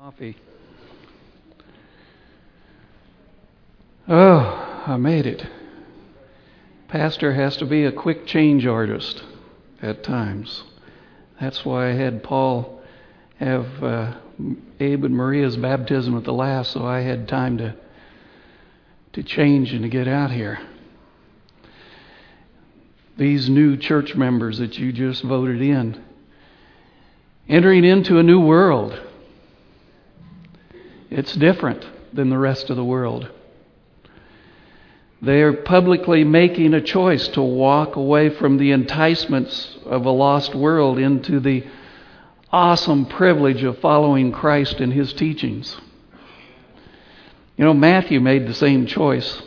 Coffee. Oh, I made it. Pastor has to be a quick change artist at times. That's why I had Paul have uh, Abe and Maria's baptism at the last, so I had time to to change and to get out here. These new church members that you just voted in, entering into a new world. It's different than the rest of the world. They are publicly making a choice to walk away from the enticements of a lost world into the awesome privilege of following Christ and his teachings. You know, Matthew made the same choice.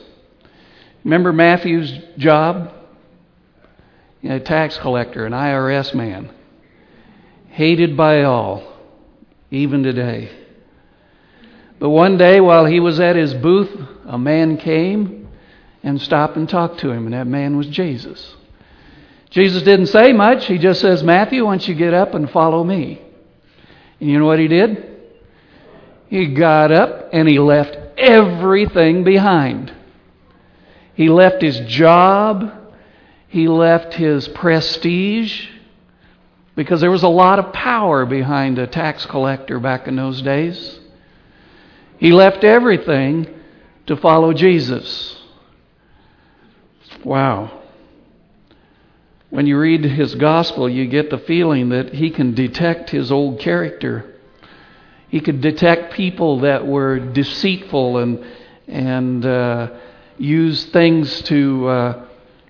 Remember Matthew's job? You know, a tax collector, an IRS man, hated by all, even today. But one day, while he was at his booth, a man came and stopped and talked to him, and that man was Jesus. Jesus didn't say much. He just says, Matthew, why don't you get up and follow me? And you know what he did? He got up and he left everything behind. He left his job, he left his prestige, because there was a lot of power behind a tax collector back in those days. He left everything to follow Jesus. Wow. When you read his gospel, you get the feeling that he can detect his old character. He could detect people that were deceitful and and uh, use things to uh,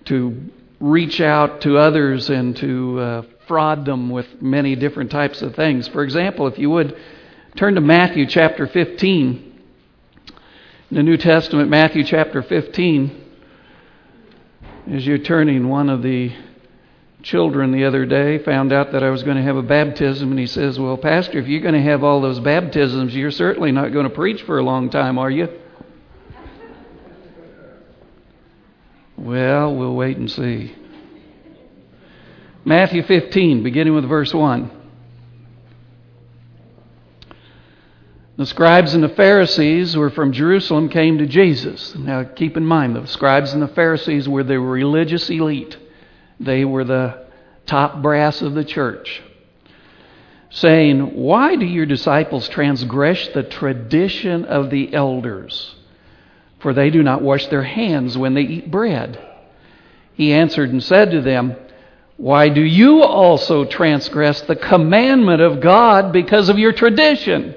to reach out to others and to uh, fraud them with many different types of things. For example, if you would turn to Matthew chapter 15, in the New Testament, Matthew chapter 15, as you're turning, one of the children the other day found out that I was going to have a baptism, and he says, Well, Pastor, if you're going to have all those baptisms, you're certainly not going to preach for a long time, are you? Well, we'll wait and see. Matthew 15, beginning with verse 1. The scribes and the Pharisees who were from Jerusalem came to Jesus. Now, keep in mind, the scribes and the Pharisees were the religious elite. They were the top brass of the church, saying, Why do your disciples transgress the tradition of the elders? For they do not wash their hands when they eat bread. He answered and said to them, Why do you also transgress the commandment of God because of your tradition?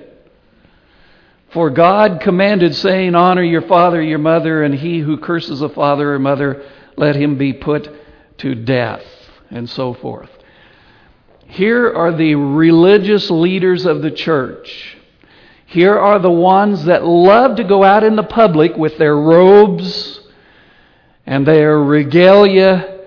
For God commanded, saying, Honor your father, your mother, and he who curses a father or mother, let him be put to death, and so forth. Here are the religious leaders of the church. Here are the ones that love to go out in the public with their robes and their regalia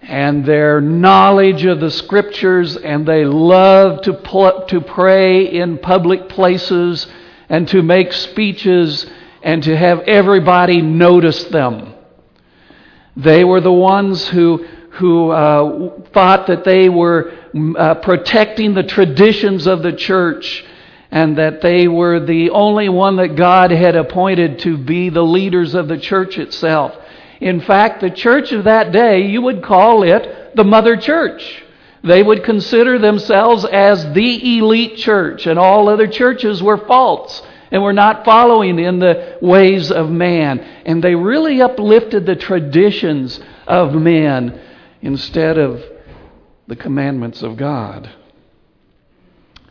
and their knowledge of the scriptures, and they love to, pl- to pray in public places and to make speeches and to have everybody notice them. They were the ones who, who uh, thought that they were uh, protecting the traditions of the church and that they were the only one that God had appointed to be the leaders of the church itself. In fact, the church of that day, you would call it the mother church. They would consider themselves as the elite church, and all other churches were false and were not following in the ways of man. And they really uplifted the traditions of men instead of the commandments of God.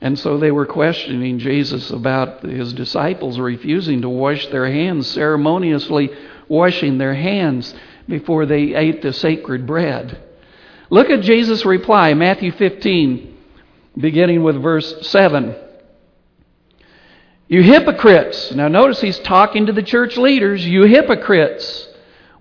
And so they were questioning Jesus about his disciples refusing to wash their hands, ceremoniously washing their hands before they ate the sacred bread. Look at Jesus' reply, Matthew 15, beginning with verse 7. You hypocrites. Now notice he's talking to the church leaders. You hypocrites.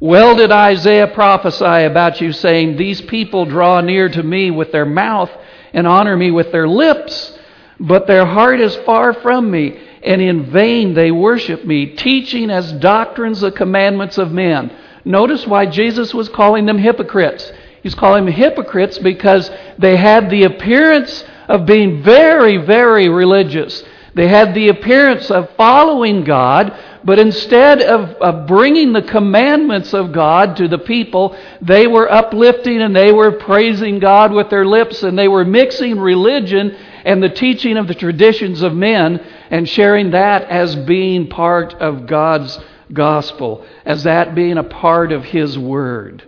Well did Isaiah prophesy about you, saying, These people draw near to me with their mouth and honor me with their lips, but their heart is far from me, and in vain they worship me, teaching as doctrines the commandments of men. Notice why Jesus was calling them hypocrites. He's calling them hypocrites because they had the appearance of being very, very religious. They had the appearance of following God, but instead of, of bringing the commandments of God to the people, they were uplifting and they were praising God with their lips and they were mixing religion and the teaching of the traditions of men and sharing that as being part of God's gospel, as that being a part of His Word.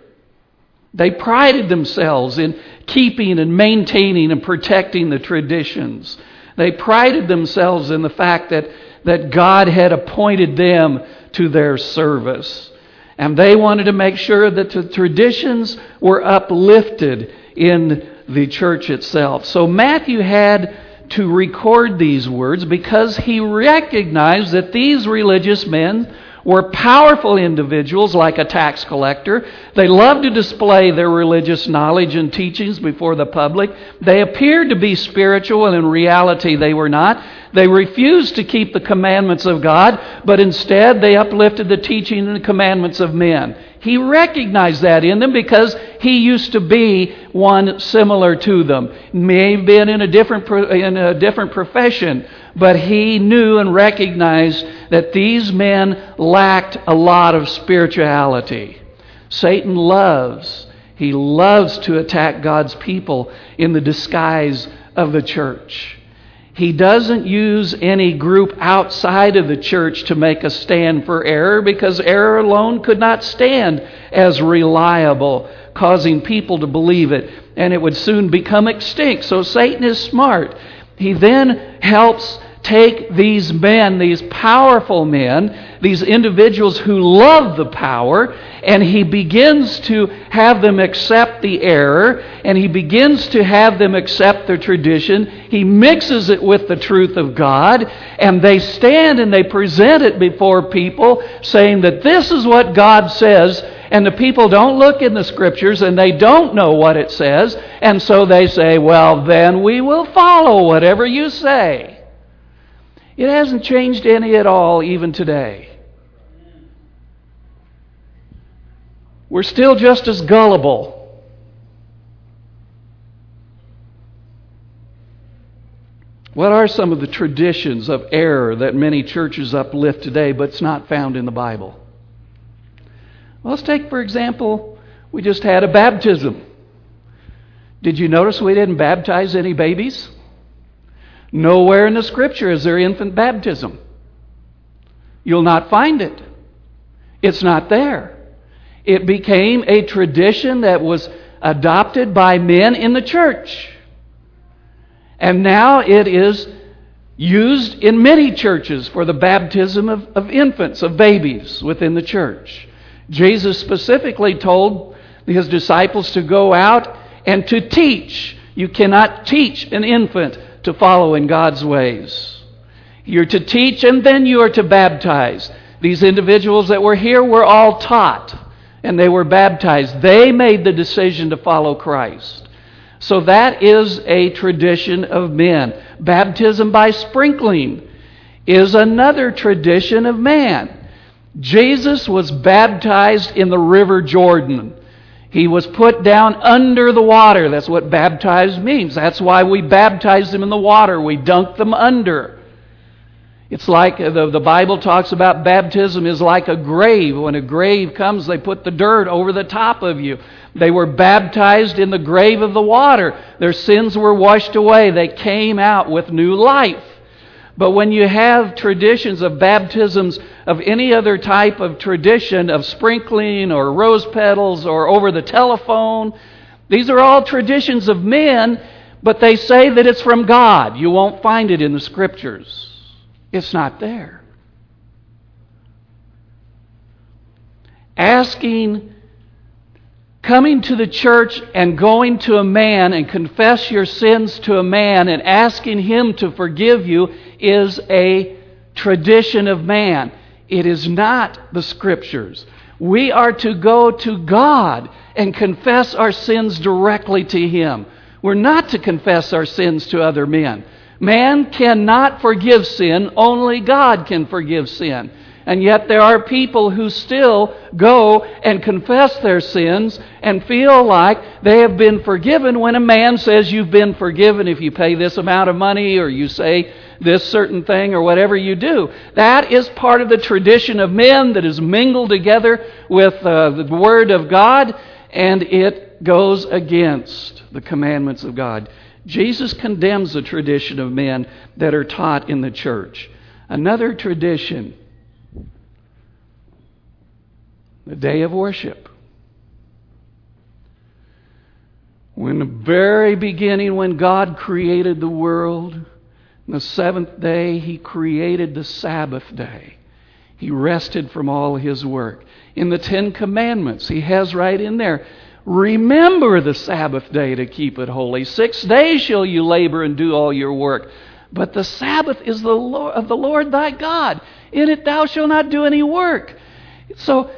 They prided themselves in keeping and maintaining and protecting the traditions. They prided themselves in the fact that, that God had appointed them to their service. And they wanted to make sure that the traditions were uplifted in the church itself. So Matthew had to record these words because he recognized that these religious men were powerful individuals like a tax collector. They loved to display their religious knowledge and teachings before the public. They appeared to be spiritual, and in reality, they were not. They refused to keep the commandments of God, but instead they uplifted the teaching and the commandments of men. He recognized that in them because he used to be one similar to them. May have been in a different, in a different profession, but he knew and recognized that these men lacked a lot of spirituality. Satan loves, he loves to attack God's people in the disguise of the church. He doesn't use any group outside of the church to make a stand for error because error alone could not stand as reliable, causing people to believe it, and it would soon become extinct. So Satan is smart. He then helps take these men, these powerful men, these individuals who love the power, and he begins to have them accept the error, and he begins to have them accept the tradition. He mixes it with the truth of God, and they stand and they present it before people, saying that this is what God says. And the people don't look in the scriptures and they don't know what it says. And so they say, well, then we will follow whatever you say. It hasn't changed any at all, even today. We're still just as gullible. What are some of the traditions of error that many churches uplift today, but it's not found in the Bible? Well, let's take, for example, we just had a baptism. Did you notice we didn't baptize any babies? Nowhere in the scripture is there infant baptism. You'll not find it. It's not there. It became a tradition that was adopted by men in the church. And now it is used in many churches for the baptism of, of infants, of babies within the church. Jesus specifically told his disciples to go out and to teach. You cannot teach an infant to follow in God's ways. You're to teach and then you are to baptize. These individuals that were here were all taught and they were baptized. They made the decision to follow Christ. So that is a tradition of men. Baptism by sprinkling is another tradition of man. Jesus was baptized in the river Jordan. He was put down under the water. That's what baptized means. That's why we baptize them in the water. We dunk them under. It's like uh, the, the Bible talks about baptism is like a grave. When a grave comes, they put the dirt over the top of you. They were baptized in the grave of the water. Their sins were washed away. They came out with new life. But when you have traditions of baptisms of any other type of tradition of sprinkling or rose petals or over the telephone, these are all traditions of men, but they say that it's from God. You won't find it in the scriptures, it's not there. Asking coming to the church and going to a man and confess your sins to a man and asking him to forgive you is a tradition of man. It is not the scriptures. We are to go to God and confess our sins directly to him. We're not to confess our sins to other men. Man cannot forgive sin, only God can forgive sin. And yet there are people who still go and confess their sins and feel like they have been forgiven when a man says you've been forgiven if you pay this amount of money or you say this certain thing or whatever you do. That is part of the tradition of men that is mingled together with uh, the Word of God and it goes against the commandments of God. Jesus condemns the tradition of men that are taught in the church. Another tradition the day of worship. When the very beginning, when God created the world, the seventh day, He created the Sabbath day. He rested from all His work. In the Ten Commandments, He has right in there Remember the Sabbath day to keep it holy. Six days shall you labor and do all your work. But the Sabbath is the Lord, of the Lord thy God. In it thou shalt not do any work. So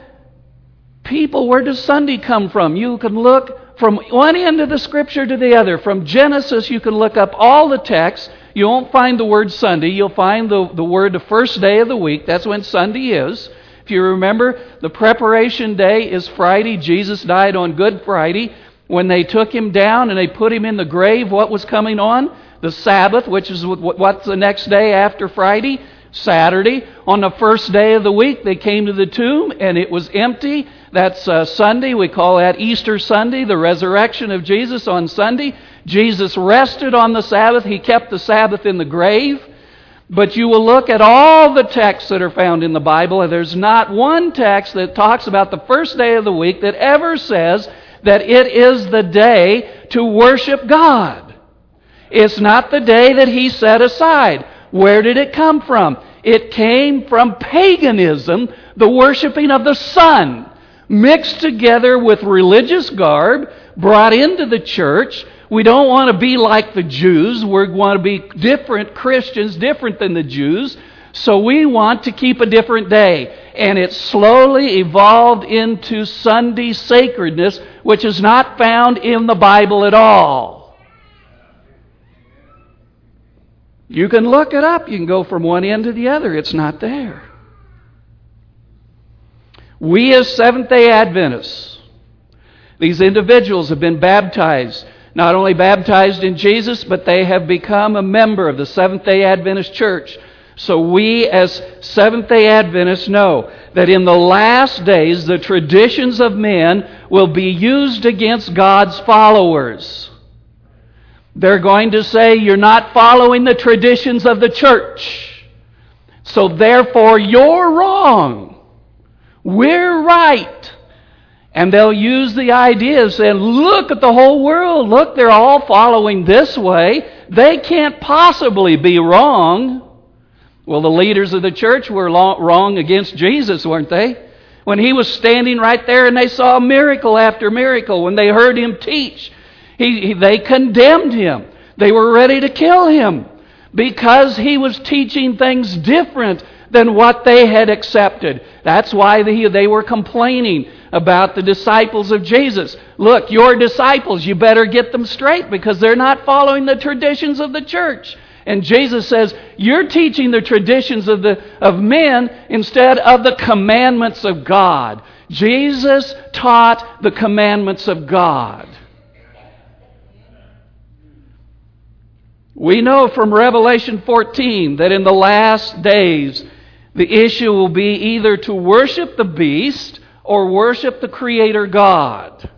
people, where does Sunday come from? You can look from one end of the scripture to the other. From Genesis, you can look up all the texts. You won't find the word Sunday. You'll find the, the word the first day of the week. That's when Sunday is. If you remember, the preparation day is Friday. Jesus died on Good Friday. When they took him down and they put him in the grave, what was coming on? The Sabbath, which is what's the next day after Friday? Saturday. On the first day of the week, they came to the tomb and it was empty. That's uh, Sunday. We call that Easter Sunday, the resurrection of Jesus on Sunday. Jesus rested on the Sabbath. He kept the Sabbath in the grave. But you will look at all the texts that are found in the Bible, and there's not one text that talks about the first day of the week that ever says that it is the day to worship God. It's not the day that He set aside. Where did it come from? It came from paganism, the worshiping of the sun, mixed together with religious garb, brought into the church. We don't want to be like the Jews. We want to be different Christians, different than the Jews. So we want to keep a different day. And it slowly evolved into Sunday sacredness, which is not found in the Bible at all. You can look it up. You can go from one end to the other. It's not there. We, as Seventh day Adventists, these individuals have been baptized, not only baptized in Jesus, but they have become a member of the Seventh day Adventist Church. So we, as Seventh day Adventists, know that in the last days the traditions of men will be used against God's followers. They're going to say you're not following the traditions of the church. So therefore, you're wrong. We're right. And they'll use the idea of saying, look at the whole world. Look, they're all following this way. They can't possibly be wrong. Well, the leaders of the church were wrong against Jesus, weren't they? When he was standing right there and they saw miracle after miracle, when they heard him teach, he, he, they condemned him. They were ready to kill him because he was teaching things different than what they had accepted. That's why they, they were complaining about the disciples of Jesus. Look, your disciples, you better get them straight because they're not following the traditions of the church. And Jesus says, You're teaching the traditions of, the, of men instead of the commandments of God. Jesus taught the commandments of God. We know from Revelation 14 that in the last days the issue will be either to worship the beast or worship the Creator God.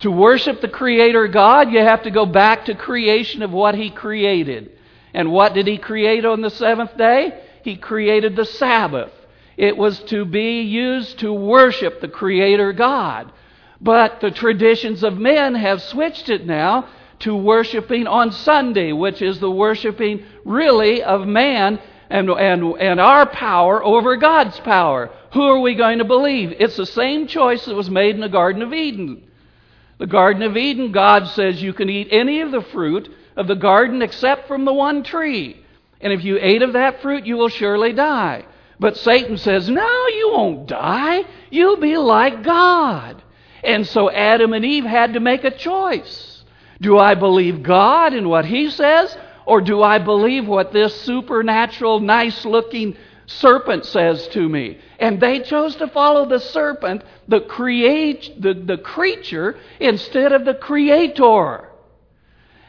To worship the Creator God, you have to go back to creation of what He created. And what did He create on the seventh day? He created the Sabbath. It was to be used to worship the Creator God. But the traditions of men have switched it now to worshiping on Sunday, which is the worshiping really of man and, and, and our power over God's power. Who are we going to believe? It's the same choice that was made in the Garden of Eden. The Garden of Eden, God says you can eat any of the fruit of the garden except from the one tree. And if you ate of that fruit, you will surely die. But Satan says, No, you won't die. You'll be like God. And so Adam and Eve had to make a choice. Do I believe God and what He says? Or do I believe what this supernatural, nice looking serpent says to me. And they chose to follow the serpent, the, create, the, the creature, instead of the creator.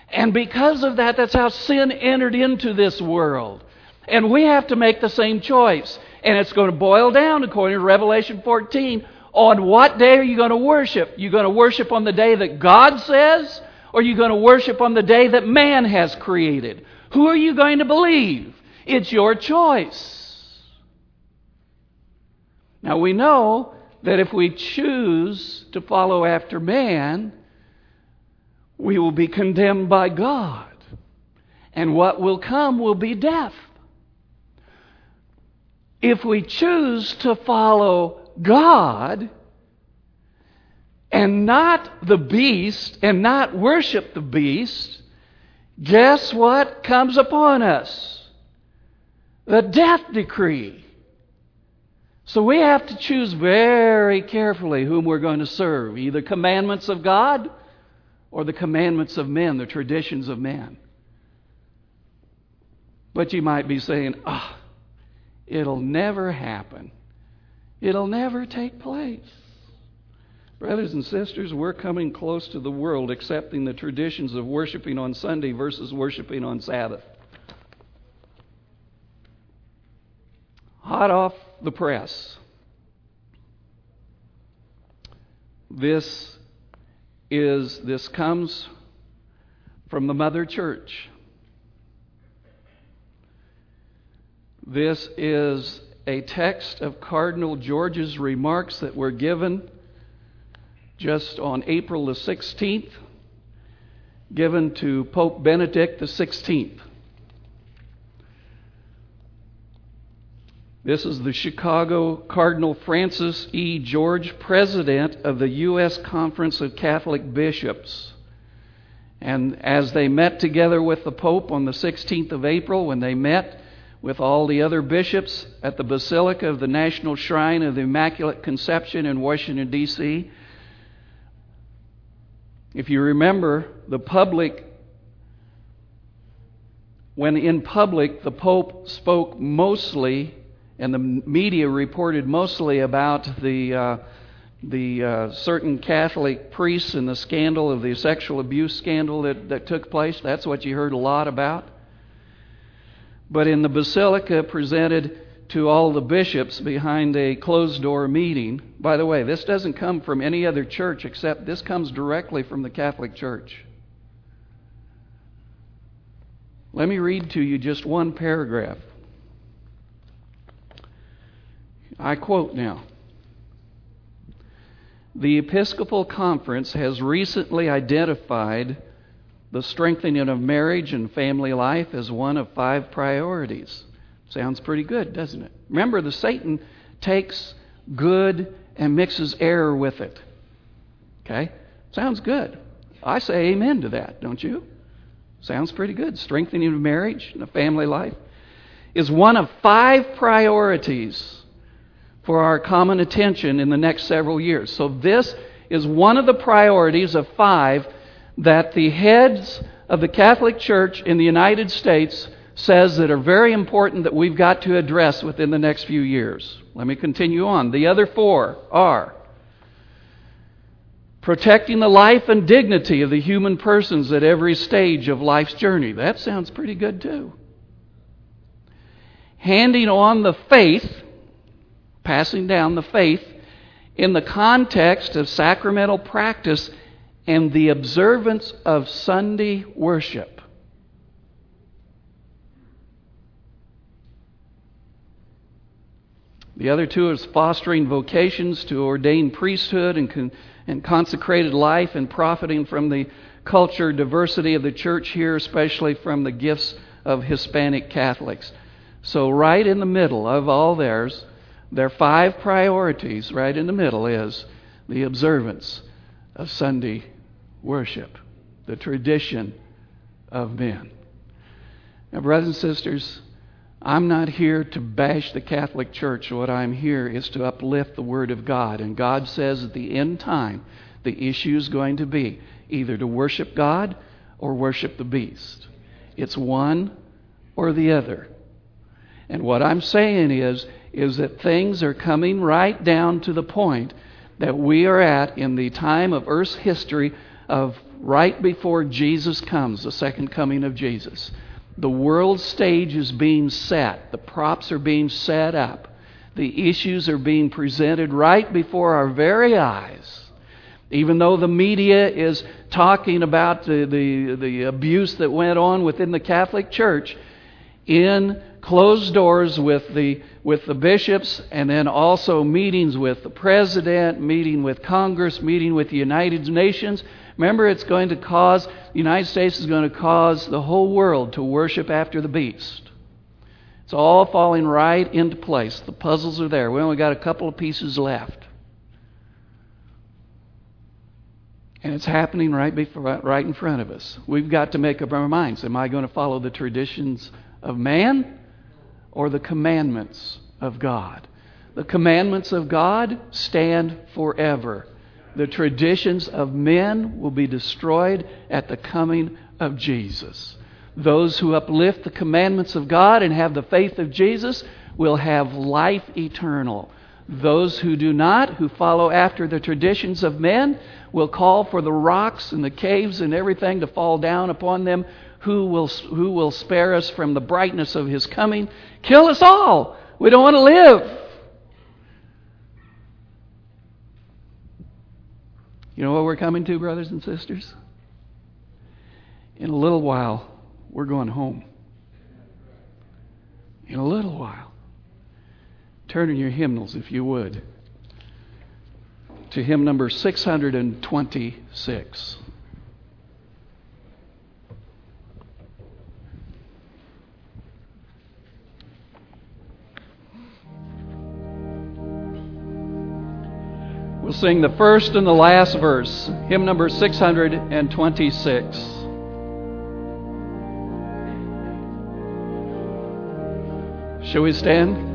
And because of that, that's how sin entered into this world. And we have to make the same choice. And it's going to boil down, according to Revelation 14, on what day are you going to worship? You going to worship on the day that God says, or are you going to worship on the day that man has created? Who are you going to believe? It's your choice. Now we know that if we choose to follow after man, we will be condemned by God. And what will come will be death. If we choose to follow God and not the beast and not worship the beast, guess what comes upon us? The death decree. So we have to choose very carefully whom we're going to serve either commandments of God or the commandments of men, the traditions of men. But you might be saying, ah, oh, it'll never happen. It'll never take place. Brothers and sisters, we're coming close to the world accepting the traditions of worshiping on Sunday versus worshiping on Sabbath. Hot off the press. This is this comes from the mother church. This is a text of Cardinal George's remarks that were given just on April the 16th, given to Pope Benedict the 16th. This is the Chicago Cardinal Francis E. George, president of the U.S. Conference of Catholic Bishops. And as they met together with the Pope on the 16th of April, when they met with all the other bishops at the Basilica of the National Shrine of the Immaculate Conception in Washington, D.C., if you remember, the public, when in public, the Pope spoke mostly and the media reported mostly about the uh, the uh, certain Catholic priests and the scandal of the sexual abuse scandal that, that took place. That's what you heard a lot about. But in the basilica presented to all the bishops behind a closed door meeting, by the way, this doesn't come from any other church except this comes directly from the Catholic Church. Let me read to you just one paragraph. I quote now The Episcopal Conference has recently identified the strengthening of marriage and family life as one of five priorities. Sounds pretty good, doesn't it? Remember, the Satan takes good and mixes error with it. Okay? Sounds good. I say amen to that, don't you? Sounds pretty good. Strengthening of marriage and a family life is one of five priorities for our common attention in the next several years. So, this is one of the priorities of five that the heads of the Catholic Church in the United States says that are very important that we've got to address within the next few years. Let me continue on. The other four are protecting the life and dignity of the human persons at every stage of life's journey. That sounds pretty good too. Handing on the faith passing down the faith in the context of sacramental practice and the observance of Sunday worship. The other two is fostering vocations to ordain priesthood and, con- and consecrated life and profiting from the culture diversity of the church here, especially from the gifts of Hispanic Catholics. So, right in the middle of all theirs their five priorities, right in the middle, is the observance of Sunday worship, the tradition of men. Now, brothers and sisters, I'm not here to bash the Catholic Church. What I'm here is to uplift the Word of God. And God says at the end time, the issue is going to be either to worship God or worship the beast. It's one or the other. And what I'm saying is, is that things are coming right down to the point that we are at in the time of Earth's history of right before Jesus comes, the second coming of Jesus. The world stage is being set, the props are being set up, the issues are being presented right before our very eyes. Even though the media is talking about the, the, the abuse that went on within the Catholic Church, in closed doors with the, with the bishops, and then also meetings with the president, meeting with Congress, meeting with the United Nations. Remember, it's going to cause, the United States is going to cause the whole world to worship after the beast. It's all falling right into place. The puzzles are there. We only got a couple of pieces left. And it's happening right, before, right in front of us. We've got to make up our minds. Am I going to follow the traditions of man or the commandments of God? The commandments of God stand forever. The traditions of men will be destroyed at the coming of Jesus. Those who uplift the commandments of God and have the faith of Jesus will have life eternal. Those who do not, who follow after the traditions of men, will call for the rocks and the caves and everything to fall down upon them. Who will, who will spare us from the brightness of his coming? Kill us all. We don't want to live. You know what we're coming to, brothers and sisters? In a little while, we're going home. In a little while. Turn in your hymnals, if you would, to hymn number 626. We'll sing the first and the last verse, hymn number 626. Shall we stand?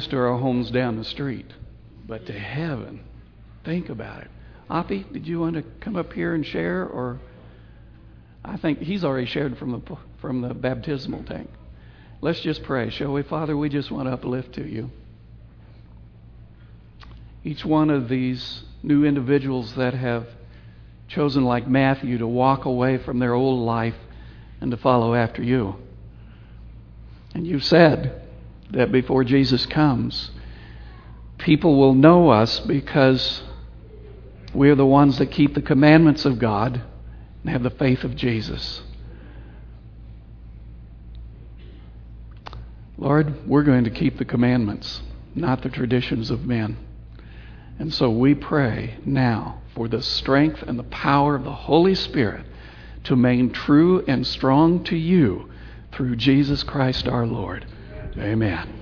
Just to our homes down the street, but to heaven. Think about it. Oppie, did you want to come up here and share, or I think he's already shared from the from the baptismal tank. Let's just pray, shall we, Father? We just want to uplift to you each one of these new individuals that have chosen, like Matthew, to walk away from their old life and to follow after you. And you said that before Jesus comes, people will know us because we are the ones that keep the commandments of God and have the faith of Jesus. Lord, we're going to keep the commandments. not the traditions of men. And so we pray now for the strength and the power of the Holy Spirit to remain true and strong to you through Jesus Christ our Lord. Amen.